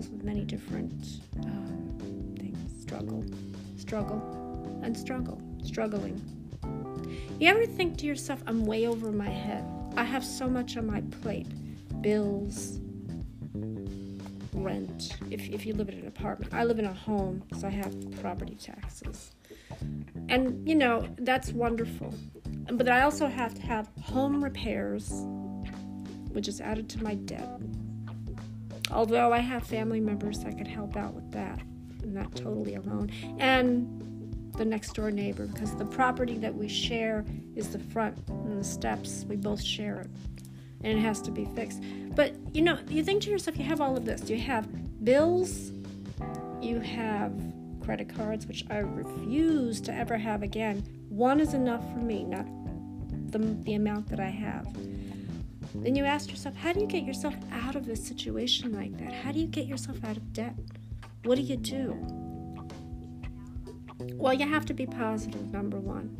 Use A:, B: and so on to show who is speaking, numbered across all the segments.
A: deals with many different um, things struggle, struggle, and struggle, struggling. You ever think to yourself, I'm way over my head? I have so much on my plate bills, rent, if, if you live in an apartment. I live in a home, so I have property taxes. And, you know, that's wonderful. But I also have to have home repairs, which is added to my debt. Although I have family members that could help out with that. I'm not totally alone. And the next door neighbor, because the property that we share is the front and the steps. We both share it. And it has to be fixed. But you know, you think to yourself, you have all of this. You have bills, you have credit cards, which I refuse to ever have again. One is enough for me, not the, the amount that I have. Then you ask yourself, how do you get yourself out of a situation like that? How do you get yourself out of debt? What do you do? Well, you have to be positive, number one.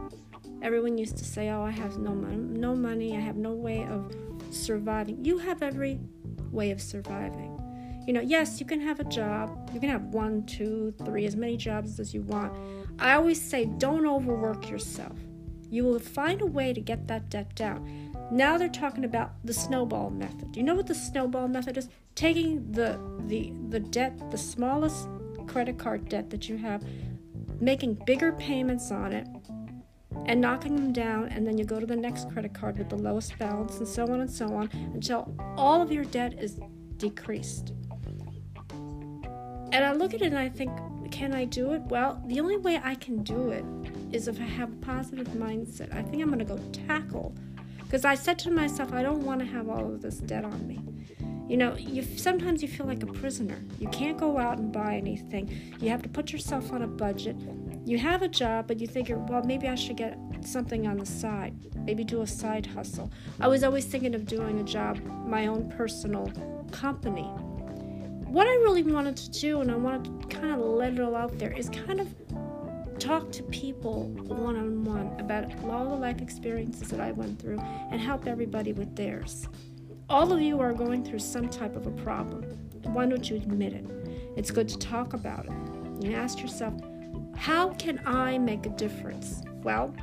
A: Everyone used to say, "Oh, I have no money, no money. I have no way of surviving." You have every way of surviving. You know, yes, you can have a job. You can have one, two, three, as many jobs as you want. I always say, don't overwork yourself. You will find a way to get that debt down. Now they're talking about the snowball method. Do you know what the snowball method is? Taking the the the debt, the smallest credit card debt that you have, making bigger payments on it, and knocking them down, and then you go to the next credit card with the lowest balance, and so on and so on, until all of your debt is decreased. And I look at it and I think, can I do it? Well, the only way I can do it is if I have a positive mindset. I think I'm going to go tackle because I said to myself, I don't want to have all of this debt on me. You know, you sometimes you feel like a prisoner. You can't go out and buy anything. You have to put yourself on a budget. You have a job, but you think, well, maybe I should get something on the side. Maybe do a side hustle. I was always thinking of doing a job, my own personal company. What I really wanted to do, and I wanted to kind of let it all out there, is kind of talk to people one on one about all the life experiences that I went through and help everybody with theirs. All of you are going through some type of a problem. Why don't you admit it? It's good to talk about it. You ask yourself, how can I make a difference? Well,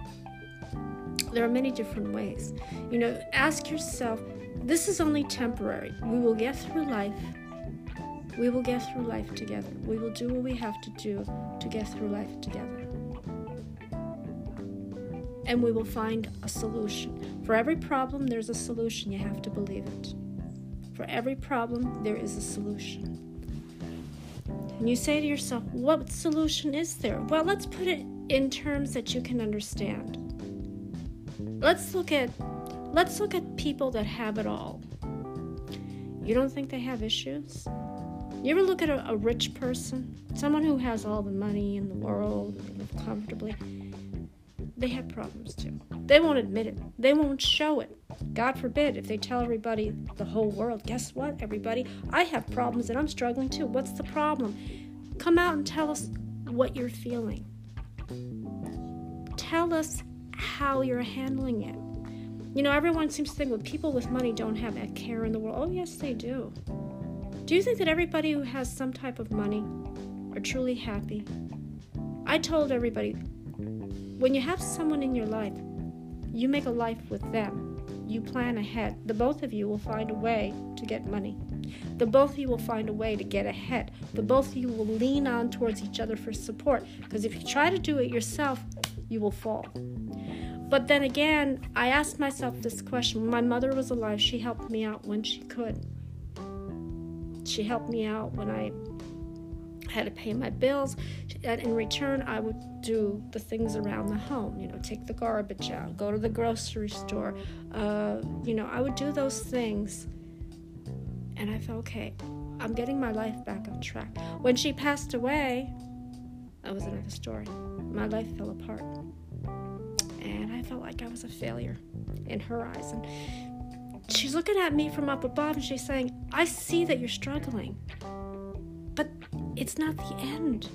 A: there are many different ways. You know, ask yourself, this is only temporary. We will get through life. We will get through life together. We will do what we have to do to get through life together and we will find a solution. For every problem, there's a solution. You have to believe it. For every problem, there is a solution. And you say to yourself, what solution is there? Well, let's put it in terms that you can understand. Let's look at let's look at people that have it all. You don't think they have issues? You ever look at a, a rich person, someone who has all the money in the world, live comfortably? They have problems too. They won't admit it, they won't show it. God forbid if they tell everybody, the whole world, guess what, everybody? I have problems and I'm struggling too. What's the problem? Come out and tell us what you're feeling. Tell us how you're handling it. You know, everyone seems to think well, people with money don't have that care in the world. Oh, yes, they do. Do you think that everybody who has some type of money are truly happy? I told everybody when you have someone in your life, you make a life with them. You plan ahead. The both of you will find a way to get money. The both of you will find a way to get ahead. The both of you will lean on towards each other for support. Because if you try to do it yourself, you will fall. But then again, I asked myself this question. When my mother was alive, she helped me out when she could. She helped me out when I had to pay my bills. And in return, I would do the things around the home, you know, take the garbage out, go to the grocery store. Uh, you know, I would do those things. And I felt, okay, I'm getting my life back on track. When she passed away, that was another story. My life fell apart. And I felt like I was a failure in her eyes. And she's looking at me from up above and she's saying, I see that you're struggling. It's not the end.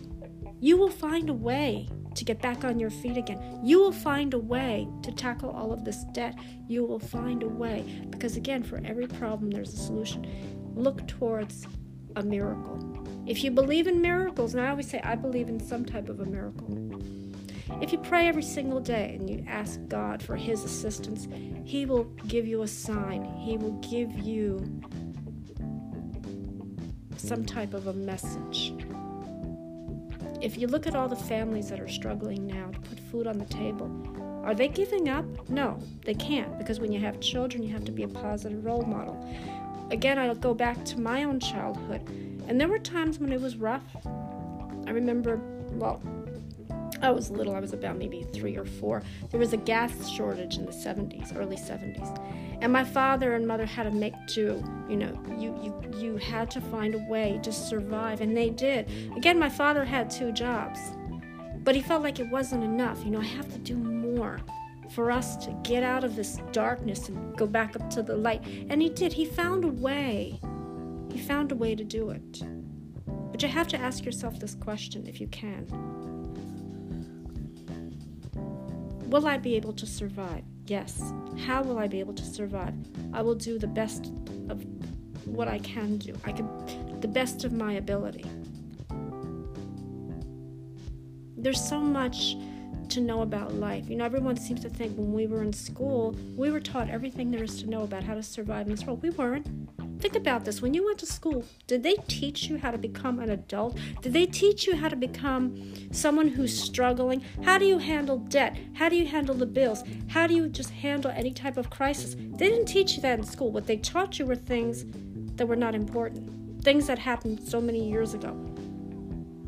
A: You will find a way to get back on your feet again. You will find a way to tackle all of this debt. You will find a way. Because again, for every problem, there's a solution. Look towards a miracle. If you believe in miracles, and I always say I believe in some type of a miracle. If you pray every single day and you ask God for His assistance, He will give you a sign. He will give you some type of a message. If you look at all the families that are struggling now to put food on the table, are they giving up? No, they can't because when you have children, you have to be a positive role model. Again, I'll go back to my own childhood, and there were times when it was rough. I remember, well, I was little, I was about maybe three or four. There was a gas shortage in the 70s, early 70s. And my father and mother had to make do. You know, you, you, you had to find a way to survive, and they did. Again, my father had two jobs, but he felt like it wasn't enough. You know, I have to do more for us to get out of this darkness and go back up to the light. And he did. He found a way. He found a way to do it. But you have to ask yourself this question if you can Will I be able to survive? Yes. How will I be able to survive? I will do the best of what I can do. I can the best of my ability. There's so much to know about life. You know, everyone seems to think when we were in school, we were taught everything there is to know about how to survive in this world. We weren't. Think about this. When you went to school, did they teach you how to become an adult? Did they teach you how to become someone who's struggling? How do you handle debt? How do you handle the bills? How do you just handle any type of crisis? They didn't teach you that in school. What they taught you were things that were not important, things that happened so many years ago.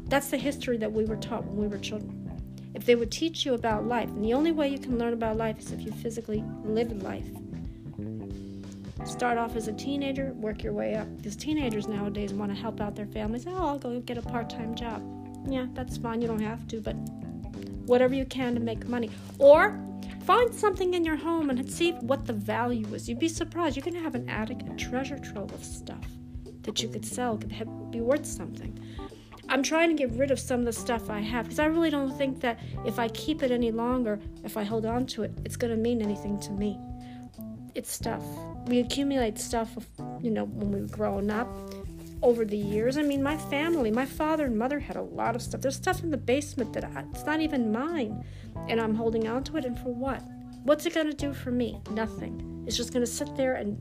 A: That's the history that we were taught when we were children. If they would teach you about life, and the only way you can learn about life is if you physically live in life. Start off as a teenager, work your way up. Because teenagers nowadays want to help out their families. Oh, I'll go get a part time job. Yeah, that's fine. You don't have to, but whatever you can to make money. Or find something in your home and see what the value is. You'd be surprised. You can have an attic, a treasure trove of stuff that you could sell, could have, be worth something. I'm trying to get rid of some of the stuff I have because I really don't think that if I keep it any longer, if I hold on to it, it's going to mean anything to me. It's stuff we accumulate stuff, you know, when we were growing up over the years. I mean, my family, my father and mother had a lot of stuff. There's stuff in the basement that I, it's not even mine, and I'm holding on to it. And for what? What's it going to do for me? Nothing. It's just going to sit there and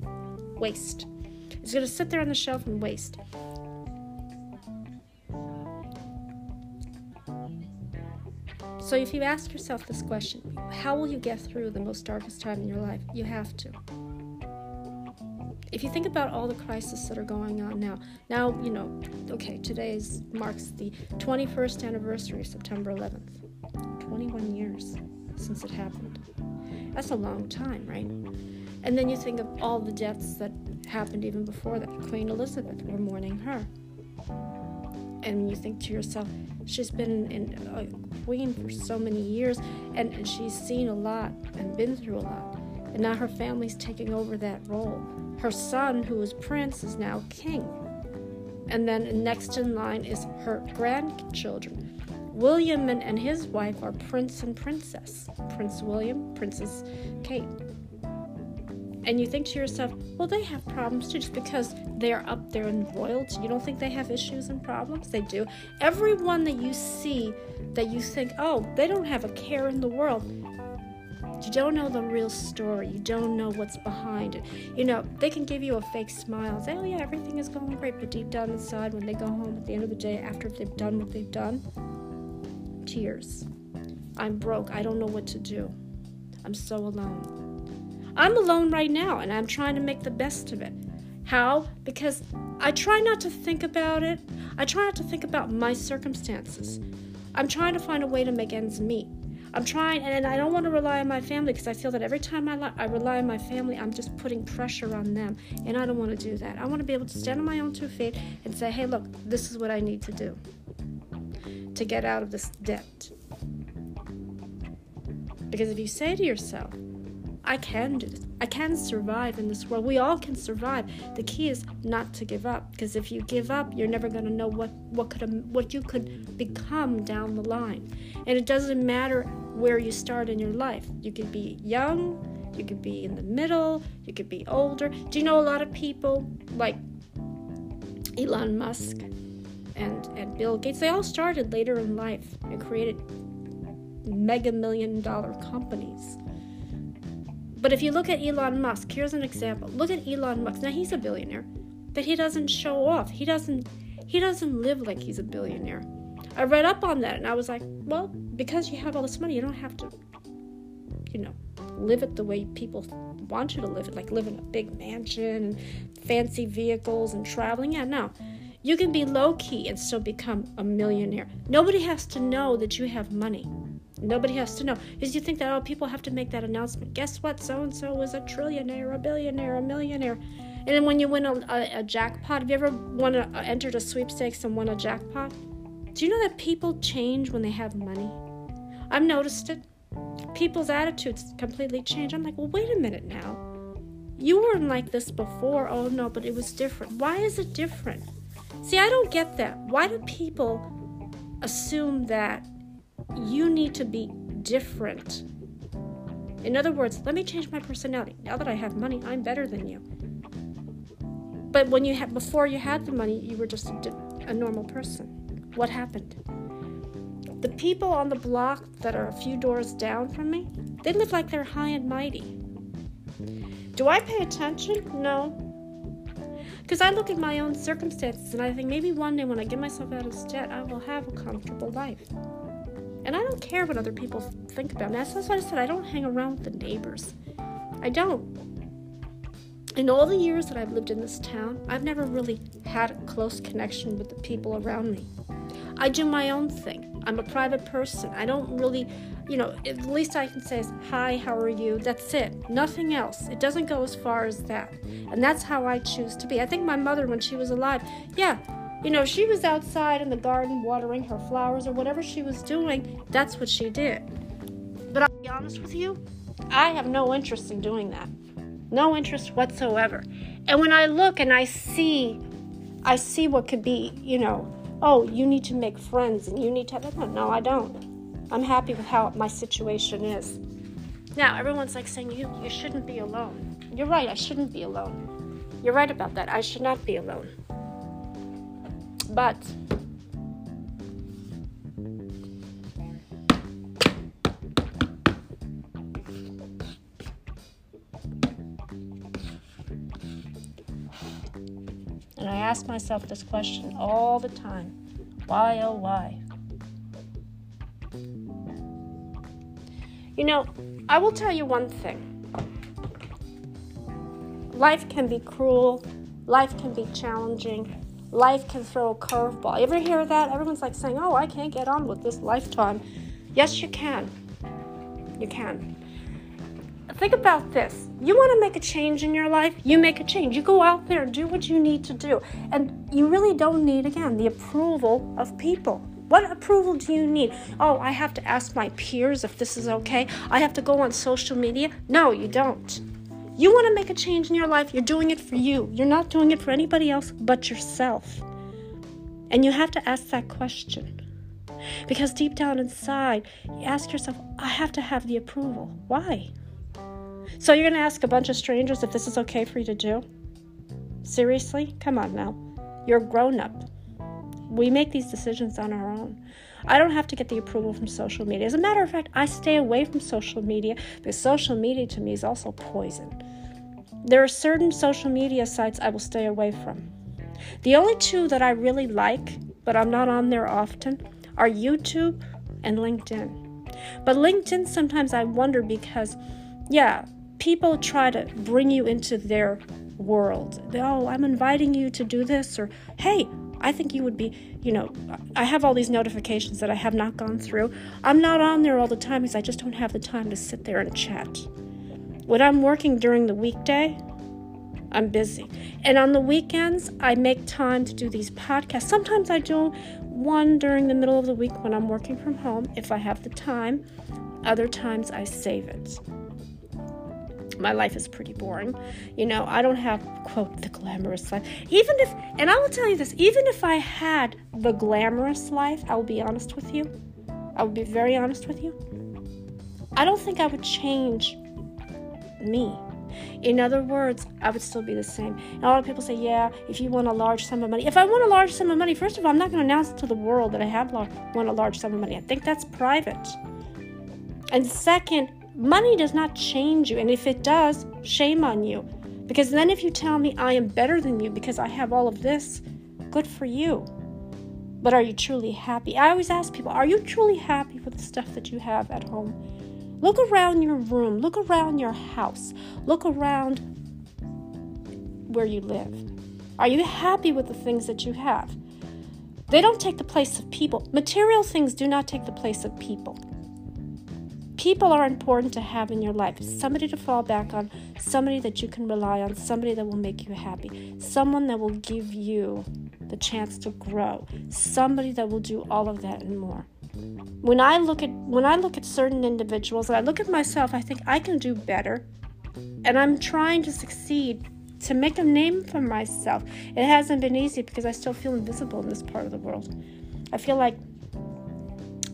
A: waste. It's going to sit there on the shelf and waste. So if you ask yourself this question, how will you get through the most darkest time in your life? You have to if you think about all the crises that are going on now, now, you know, okay, today is, marks the 21st anniversary of September 11th. 21 years since it happened. That's a long time, right? And then you think of all the deaths that happened even before that. Queen Elizabeth, we're mourning her. And you think to yourself, she's been in, a queen for so many years and, she's seen a lot and been through a lot. And now her family's taking over that role. Her son, who is prince, is now king. And then next in line is her grandchildren. William and, and his wife are prince and princess. Prince William, Princess Kate. And you think to yourself, well, they have problems too, just because they're up there in royalty. You don't think they have issues and problems? They do. Everyone that you see that you think, oh, they don't have a care in the world, you don't know the real story. You don't know what's behind it. You know, they can give you a fake smile, say, oh, yeah, everything is going great. But deep down inside, when they go home at the end of the day, after they've done what they've done, tears. I'm broke. I don't know what to do. I'm so alone. I'm alone right now, and I'm trying to make the best of it. How? Because I try not to think about it. I try not to think about my circumstances. I'm trying to find a way to make ends meet. I'm trying, and I don't want to rely on my family because I feel that every time I, li- I rely on my family, I'm just putting pressure on them, and I don't want to do that. I want to be able to stand on my own two feet and say, hey, look, this is what I need to do to get out of this debt. Because if you say to yourself, I can do this. I can survive in this world. We all can survive. The key is not to give up because if you give up, you're never going to know what what could what you could become down the line. And it doesn't matter where you start in your life. You could be young, you could be in the middle, you could be older. Do you know a lot of people like Elon Musk? and, and Bill Gates, they all started later in life and created mega million dollar companies. But if you look at Elon Musk, here's an example. Look at Elon Musk. Now he's a billionaire, but he doesn't show off. He doesn't he doesn't live like he's a billionaire. I read up on that and I was like, well, because you have all this money, you don't have to you know, live it the way people want you to live it, like live in a big mansion fancy vehicles and traveling. Yeah, no. You can be low key and still become a millionaire. Nobody has to know that you have money. Nobody has to know. Because you think that, oh, people have to make that announcement. Guess what? So and so was a trillionaire, a billionaire, a millionaire. And then when you win a, a, a jackpot, have you ever won a, entered a sweepstakes and won a jackpot? Do you know that people change when they have money? I've noticed it. People's attitudes completely change. I'm like, well, wait a minute now. You weren't like this before. Oh, no, but it was different. Why is it different? See, I don't get that. Why do people assume that you need to be different. In other words, let me change my personality. Now that I have money, I'm better than you. But when you had before you had the money, you were just a, a normal person. What happened? The people on the block that are a few doors down from me, they live like they're high and mighty. Do I pay attention? No. Because I look at my own circumstances and I think maybe one day when I get myself out of debt, I will have a comfortable life. And I don't care what other people think about me. That's what I said. I don't hang around with the neighbors. I don't. In all the years that I've lived in this town, I've never really had a close connection with the people around me. I do my own thing. I'm a private person. I don't really, you know, at least I can say is, hi, how are you? That's it. Nothing else. It doesn't go as far as that. And that's how I choose to be. I think my mother, when she was alive, yeah, you know, she was outside in the garden watering her flowers or whatever she was doing, that's what she did. But I'll be honest with you, I have no interest in doing that. No interest whatsoever. And when I look and I see I see what could be, you know, oh, you need to make friends and you need to have no, I don't. I'm happy with how my situation is. Now, everyone's like saying you you shouldn't be alone. You're right, I shouldn't be alone. You're right about that. I should not be alone. But And I ask myself this question all the time. Why, oh, why? You know, I will tell you one thing. Life can be cruel, life can be challenging, life can throw a curveball. You ever hear that? Everyone's like saying, oh, I can't get on with this lifetime. Yes, you can. You can. Think about this. You want to make a change in your life? You make a change. You go out there do what you need to do. And you really don't need, again, the approval of people. What approval do you need? Oh, I have to ask my peers if this is okay. I have to go on social media. No, you don't. You want to make a change in your life, you're doing it for you. You're not doing it for anybody else but yourself. And you have to ask that question. Because deep down inside, you ask yourself, I have to have the approval. Why? So you're going to ask a bunch of strangers if this is okay for you to do? Seriously? Come on now. You're grown up. We make these decisions on our own. I don't have to get the approval from social media. As a matter of fact, I stay away from social media because social media to me is also poison. There are certain social media sites I will stay away from. The only two that I really like, but I'm not on there often, are YouTube and LinkedIn. But LinkedIn, sometimes I wonder because, yeah, people try to bring you into their world. Oh, I'm inviting you to do this, or hey, I think you would be, you know, I have all these notifications that I have not gone through. I'm not on there all the time because I just don't have the time to sit there and chat. When I'm working during the weekday, I'm busy. And on the weekends, I make time to do these podcasts. Sometimes I do one during the middle of the week when I'm working from home if I have the time. Other times I save it my life is pretty boring. You know, I don't have, quote, the glamorous life. Even if, and I will tell you this, even if I had the glamorous life, I will be honest with you. I will be very honest with you. I don't think I would change me. In other words, I would still be the same. And a lot of people say, yeah, if you want a large sum of money. If I want a large sum of money, first of all, I'm not going to announce to the world that I have won a large sum of money. I think that's private. And second, money does not change you. And if it does, shame on you. Because then if you tell me I am better than you because I have all of this, good for you. But are you truly happy? I always ask people, are you truly happy with the stuff that you have at home? Look around your room, look around your house, look around where you live. Are you happy with the things that you have? They don't take the place of people. Material things do not take the place of people. People are important to have in your life. Somebody to fall back on, somebody that you can rely on, somebody that will make you happy, someone that will give you the chance to grow, somebody that will do all of that and more. When I look at when I look at certain individuals and I look at myself, I think I can do better. And I'm trying to succeed to make a name for myself. It hasn't been easy because I still feel invisible in this part of the world. I feel like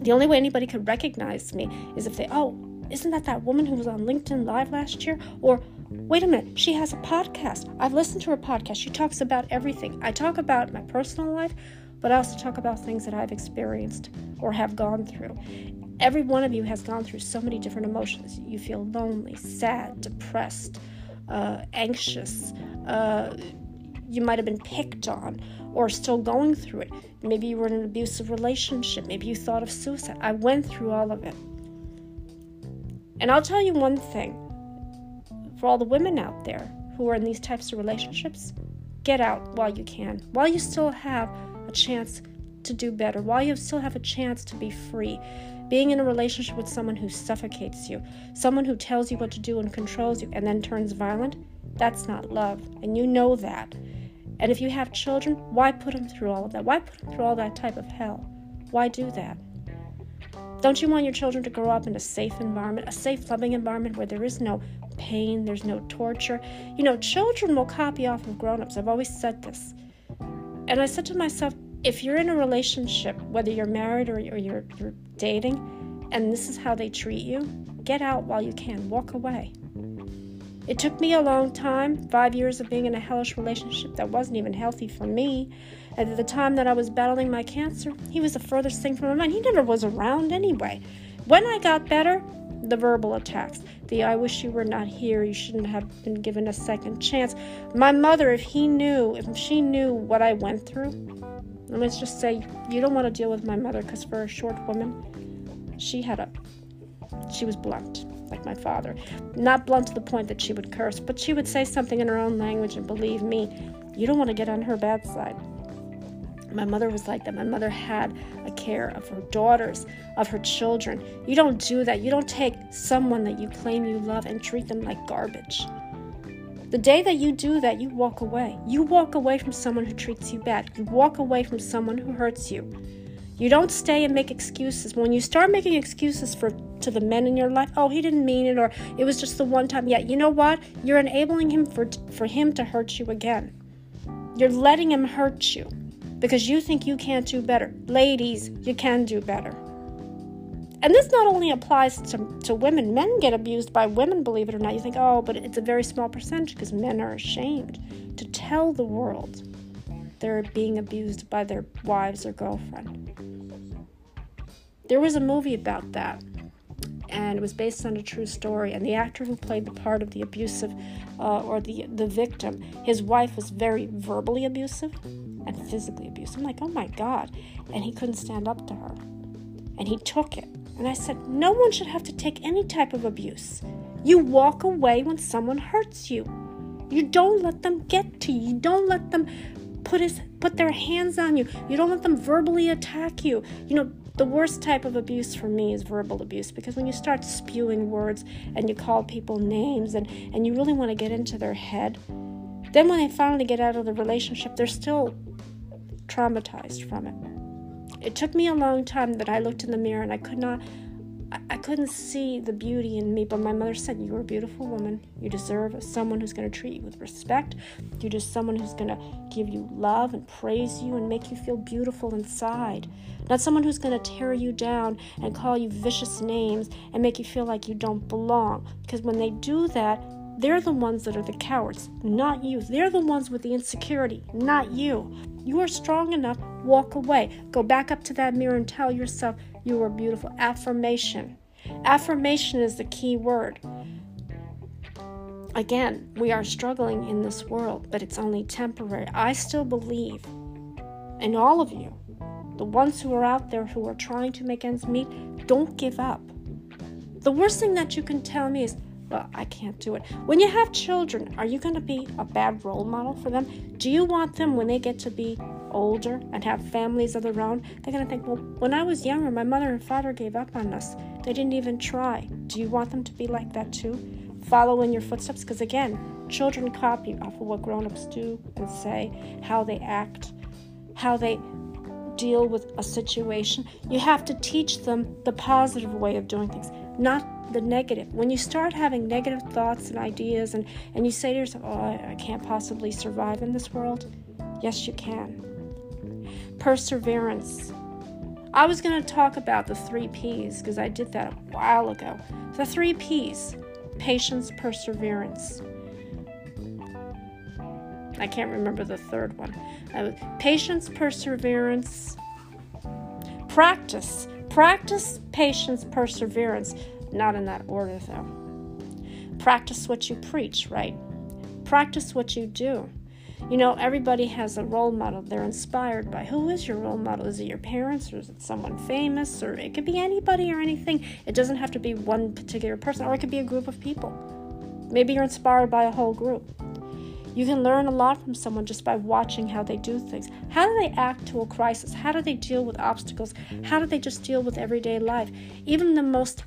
A: the only way anybody could recognize me is if they, oh, isn't that that woman who was on LinkedIn Live last year? Or, wait a minute, she has a podcast. I've listened to her podcast. She talks about everything. I talk about my personal life, but I also talk about things that I've experienced or have gone through. Every one of you has gone through so many different emotions. You feel lonely, sad, depressed, uh, anxious. Uh, you might have been picked on or still going through it. Maybe you were in an abusive relationship. Maybe you thought of suicide. I went through all of it. And I'll tell you one thing for all the women out there who are in these types of relationships, get out while you can, while you still have a chance to do better, while you still have a chance to be free. Being in a relationship with someone who suffocates you, someone who tells you what to do and controls you, and then turns violent, that's not love. And you know that. And if you have children, why put them through all of that? Why put them through all that type of hell? Why do that? Don't you want your children to grow up in a safe environment, a safe, loving environment where there is no pain, there's no torture? You know, children will copy off of grown ups. I've always said this. And I said to myself, if you're in a relationship, whether you're married or you're, you're, you're dating, and this is how they treat you, get out while you can. Walk away. It took me a long time, five years of being in a hellish relationship that wasn't even healthy for me. At the time that I was battling my cancer, he was the furthest thing from my mind. He never was around anyway. When I got better, the verbal attacks, the I wish you were not here, you shouldn't have been given a second chance. My mother, if he knew, if she knew what I went through, let me just say you don't want to deal with my mother because for a short woman, she had a, she was blunt like my father. Not blunt to the point that she would curse, but she would say something in her own language, and believe me, you don't want to get on her bad side. My mother was like that. My mother had a care of her daughters, of her children. You don't do that. You don't take someone that you claim you love and treat them like garbage. The day that you do that, you walk away. You walk away from someone who treats you bad. You walk away from someone who hurts you. You don't stay and make excuses. When you start making excuses for to the men in your life, oh, he didn't mean it or it was just the one time. Yeah, you know what? You're enabling him for for him to hurt you again. You're letting him hurt you because you think you can't do better. Ladies, you can do better. And this not only applies to, to women, men get abused by women, believe it or not. You think, oh, but it's a very small percentage because men are ashamed to tell the world they're being abused by their wives or girlfriend. There was a movie about that, and it was based on a true story. And the actor who played the part of the abusive uh, or the the victim, his wife was very verbally abusive and physically abusive. I'm like, oh my god! And he couldn't stand up to her, and he took it. And I said, no one should have to take any type of abuse. You walk away when someone hurts you. You don't let them get to you. You don't let them put his put their hands on you. You don't let them verbally attack you. You know, the worst type of abuse for me is verbal abuse because when you start spewing words and you call people names and, and you really want to get into their head, then when they finally get out of the relationship, they're still traumatized from it. It took me a long time that I looked in the mirror and I could not I couldn't see the beauty in me, but my mother said, You are a beautiful woman. You deserve someone who's going to treat you with respect. You deserve someone who's going to give you love and praise you and make you feel beautiful inside. Not someone who's going to tear you down and call you vicious names and make you feel like you don't belong. Because when they do that, They're the ones that are the cowards, not you. They're the ones with the insecurity, not you. You are strong enough, walk away. Go back up to that mirror and tell yourself you are beautiful. Affirmation. Affirmation is the key word. Again, we are struggling in this world, but it's only temporary. I still believe in all of you, the ones who are out there who are trying to make ends meet, don't give up. The worst thing that you can tell me is, well, I can't do it. When you have children, are you going to be a bad role model for them? Do you want them when they get to be older and have families of their own? They're going to think, well, when I was younger, my mother and father gave up on us. They didn't even try. Do you want them to be like that too? Follow in your footsteps? Because again, children copy off of what grown ups do and say, how they act, how they deal with a situation. You have to teach them the positive way of doing things, not the negative. When you start having negative thoughts and ideas and, and you say to yourself, oh, I, I can't possibly survive in this world, yes, you can. Perseverance. I was going to talk about the three P's because I did that a while ago. The three P's patience, perseverance. I can't remember the third one. Uh, patience, perseverance, practice. Practice, patience, perseverance. Not in that order, though. Practice what you preach, right? Practice what you do. You know, everybody has a role model they're inspired by. Who is your role model? Is it your parents or is it someone famous? Or it could be anybody or anything. It doesn't have to be one particular person, or it could be a group of people. Maybe you're inspired by a whole group. You can learn a lot from someone just by watching how they do things. How do they act to a crisis? How do they deal with obstacles? How do they just deal with everyday life? Even the most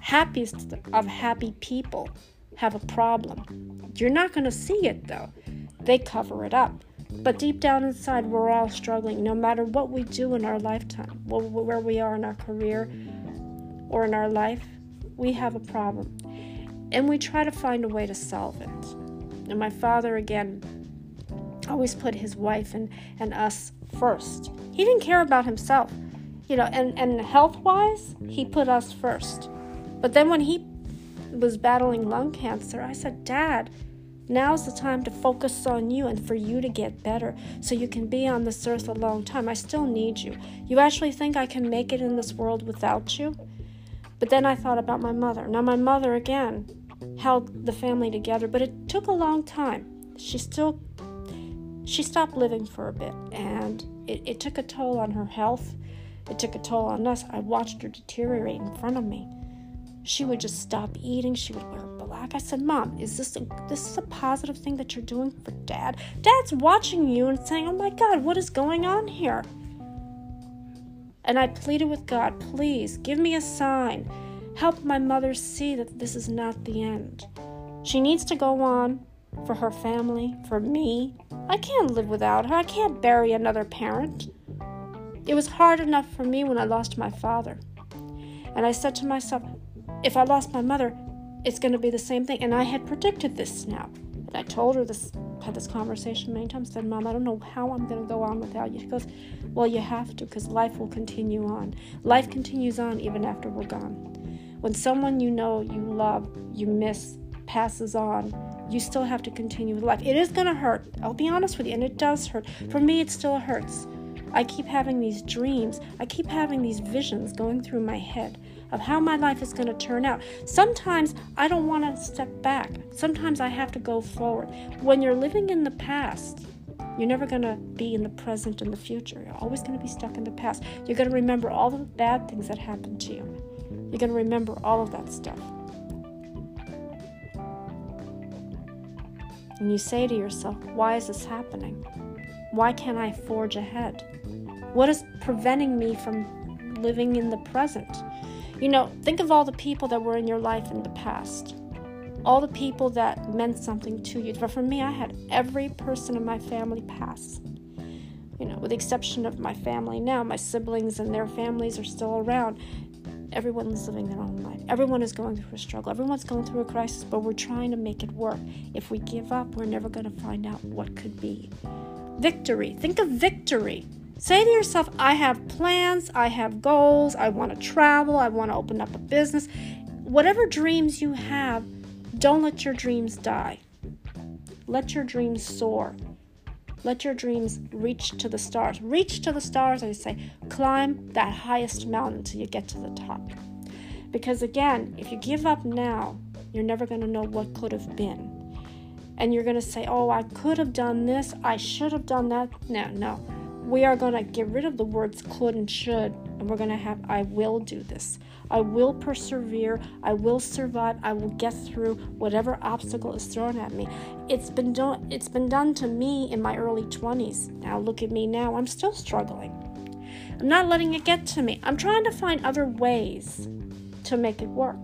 A: happiest of happy people have a problem. You're not going to see it though. They cover it up. But deep down inside, we're all struggling. No matter what we do in our lifetime, where we are in our career or in our life, we have a problem. And we try to find a way to solve it. And my father, again, always put his wife and, and us first. He didn't care about himself. You know, and, and health wise, he put us first. But then when he was battling lung cancer, I said, Dad, Now's the time to focus on you and for you to get better so you can be on this earth a long time. I still need you. You actually think I can make it in this world without you? But then I thought about my mother. Now, my mother, again, held the family together, but it took a long time. She still she stopped living for a bit and it, it took a toll on her health. It took a toll on us. I watched her deteriorate in front of me. She would just stop eating. She would wear black. I said, Mom, is this a, this is a positive thing that you're doing for Dad? Dad's watching you and saying, Oh my God, what is going on here? And I pleaded with God, please give me a sign. Help my mother see that this is not the end. She needs to go on for her family, for me. I can't live without her. I can't bury another parent. It was hard enough for me when I lost my father. And I said to myself, if I lost my mother, it's going to be the same thing. And I had predicted this now. And I told her this, had this conversation many times. Said, Mom, I don't know how I'm going to go on without you. She goes, Well, you have to because life will continue on. Life continues on even after we're gone. When someone you know, you love, you miss, passes on, you still have to continue with life. It is going to hurt. I'll be honest with you, and it does hurt. For me, it still hurts. I keep having these dreams. I keep having these visions going through my head of how my life is going to turn out. Sometimes I don't want to step back. Sometimes I have to go forward. When you're living in the past, you're never going to be in the present and the future. You're always going to be stuck in the past. You're going to remember all the bad things that happened to you. You're going to remember all of that stuff. And you say to yourself, why is this happening? Why can't I forge ahead? What is preventing me from living in the present? You know, think of all the people that were in your life in the past, all the people that meant something to you. But for me, I had every person in my family pass. You know, with the exception of my family now, my siblings and their families are still around. Everyone's living their own life. Everyone is going through a struggle. Everyone's going through a crisis, but we're trying to make it work. If we give up, we're never going to find out what could be. Victory. Think of victory. Say to yourself, I have plans, I have goals, I want to travel, I want to open up a business. Whatever dreams you have, Don't let your dreams die. Let your dreams soar. Let your dreams reach to the stars. Reach to the stars, I say. Climb that highest mountain until you get to the top. Because again, if you give up now, you're never going to know what could have been. And you're going to say, oh, I could have done this. I should have done that. No, no. We are going to get rid of the words could and should, and we're going to have, I will do this. I will persevere. I will survive. I will get through whatever obstacle is thrown at me. It's been done it's been done to me in my early 20s. Now look at me now. I'm still struggling. I'm not letting it get to me. I'm trying to find other ways to make it work.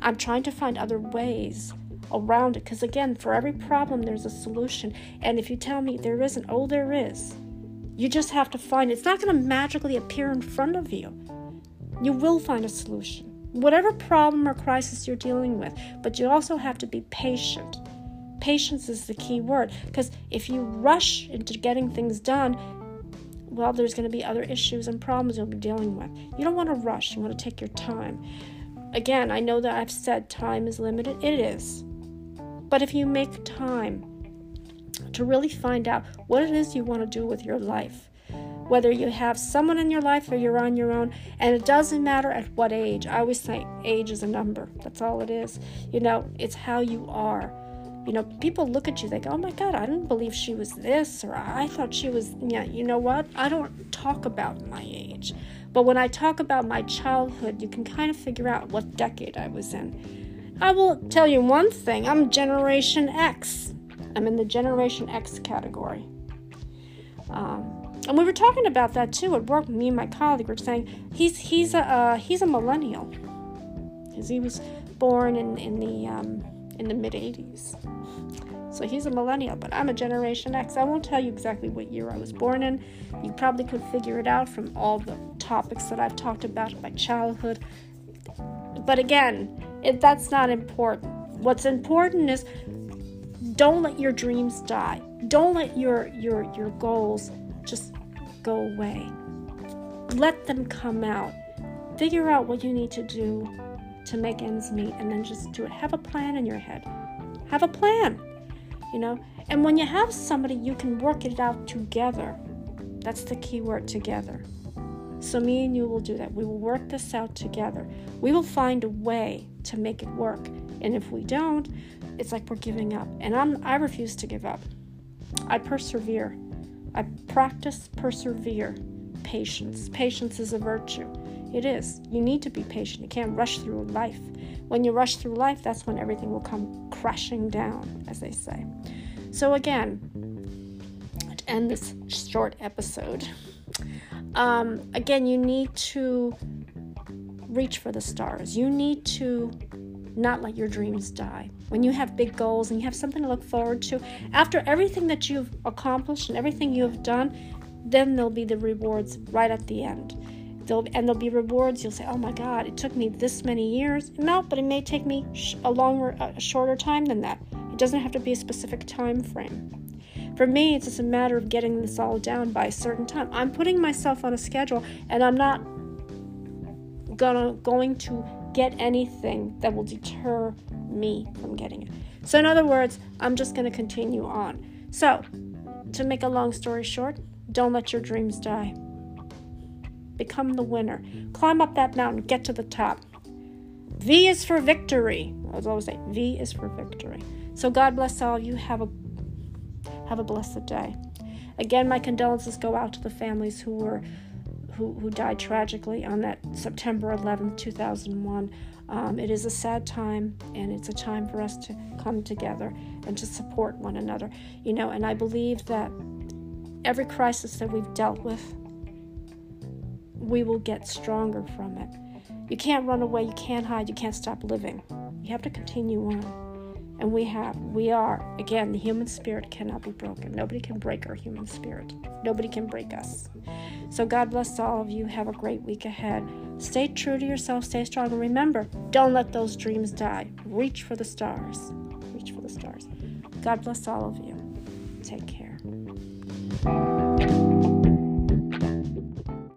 A: I'm trying to find other ways around it because again, for every problem there's a solution. And if you tell me there isn't, oh there is. You just have to find it. It's not going to magically appear in front of you. You will find a solution, whatever problem or crisis you're dealing with, but you also have to be patient. Patience is the key word because if you rush into getting things done, well, there's going to be other issues and problems you'll be dealing with. You don't want to rush, you want to take your time. Again, I know that I've said time is limited, it is. But if you make time to really find out what it is you want to do with your life, whether you have someone in your life or you're on your own. And it doesn't matter at what age. I always say age is a number. That's all it is. You know, it's how you are. You know, people look at you, they go, oh my God, I didn't believe she was this, or I thought she was, yeah, you know what? I don't talk about my age. But when I talk about my childhood, you can kind of figure out what decade I was in. I will tell you one thing I'm Generation X. I'm in the Generation X category. Um, and we were talking about that too at work. Me and my colleague were saying he's he's a uh, he's a millennial because he was born in in the um, in the mid '80s. So he's a millennial, but I'm a Generation X. I won't tell you exactly what year I was born in. You probably could figure it out from all the topics that I've talked about in my childhood. But again, it, that's not important. What's important is don't let your dreams die. Don't let your your your goals just go away. Let them come out. Figure out what you need to do to make ends meet and then just do it. Have a plan in your head. Have a plan, you know? And when you have somebody, you can work it out together. That's the key word together. So, me and you will do that. We will work this out together. We will find a way to make it work. And if we don't, it's like we're giving up. And I'm, I refuse to give up. I persevere. I practice, persevere, patience. Patience is a virtue. It is. You need to be patient. You can't rush through life. When you rush through life, that's when everything will come crashing down, as they say. So, again, to end this short episode, um, again, you need to reach for the stars. You need to not let your dreams die. When you have big goals and you have something to look forward to, after everything that you've accomplished and everything you have done, then there'll be the rewards right at the end. There'll, and there'll be rewards. You'll say, "Oh my God, it took me this many years." No, but it may take me a longer, a shorter time than that. It doesn't have to be a specific time frame. For me, it's just a matter of getting this all down by a certain time. I'm putting myself on a schedule, and I'm not gonna going to get anything that will deter me from getting it. So, in other words, I'm just going to continue on. So, to make a long story short, don't let your dreams die. Become the winner. Climb up that mountain, get to the top. V is for victory. I was always say V is for victory. So God bless all of you. Have a have a blessed day. Again, my condolences go out to the families who were who, who died tragically on that September 11th, 2001. Um, it is a sad time, and it's a time for us to come together and to support one another. You know, and I believe that every crisis that we've dealt with, we will get stronger from it. You can't run away, you can't hide, you can't stop living. You have to continue on. And we have, we are, again, the human spirit cannot be broken. Nobody can break our human spirit. Nobody can break us. So God bless all of you. Have a great week ahead. Stay true to yourself, stay strong, and remember, don't let those dreams die. Reach for the stars. Reach for the stars. God bless all of you. Take care.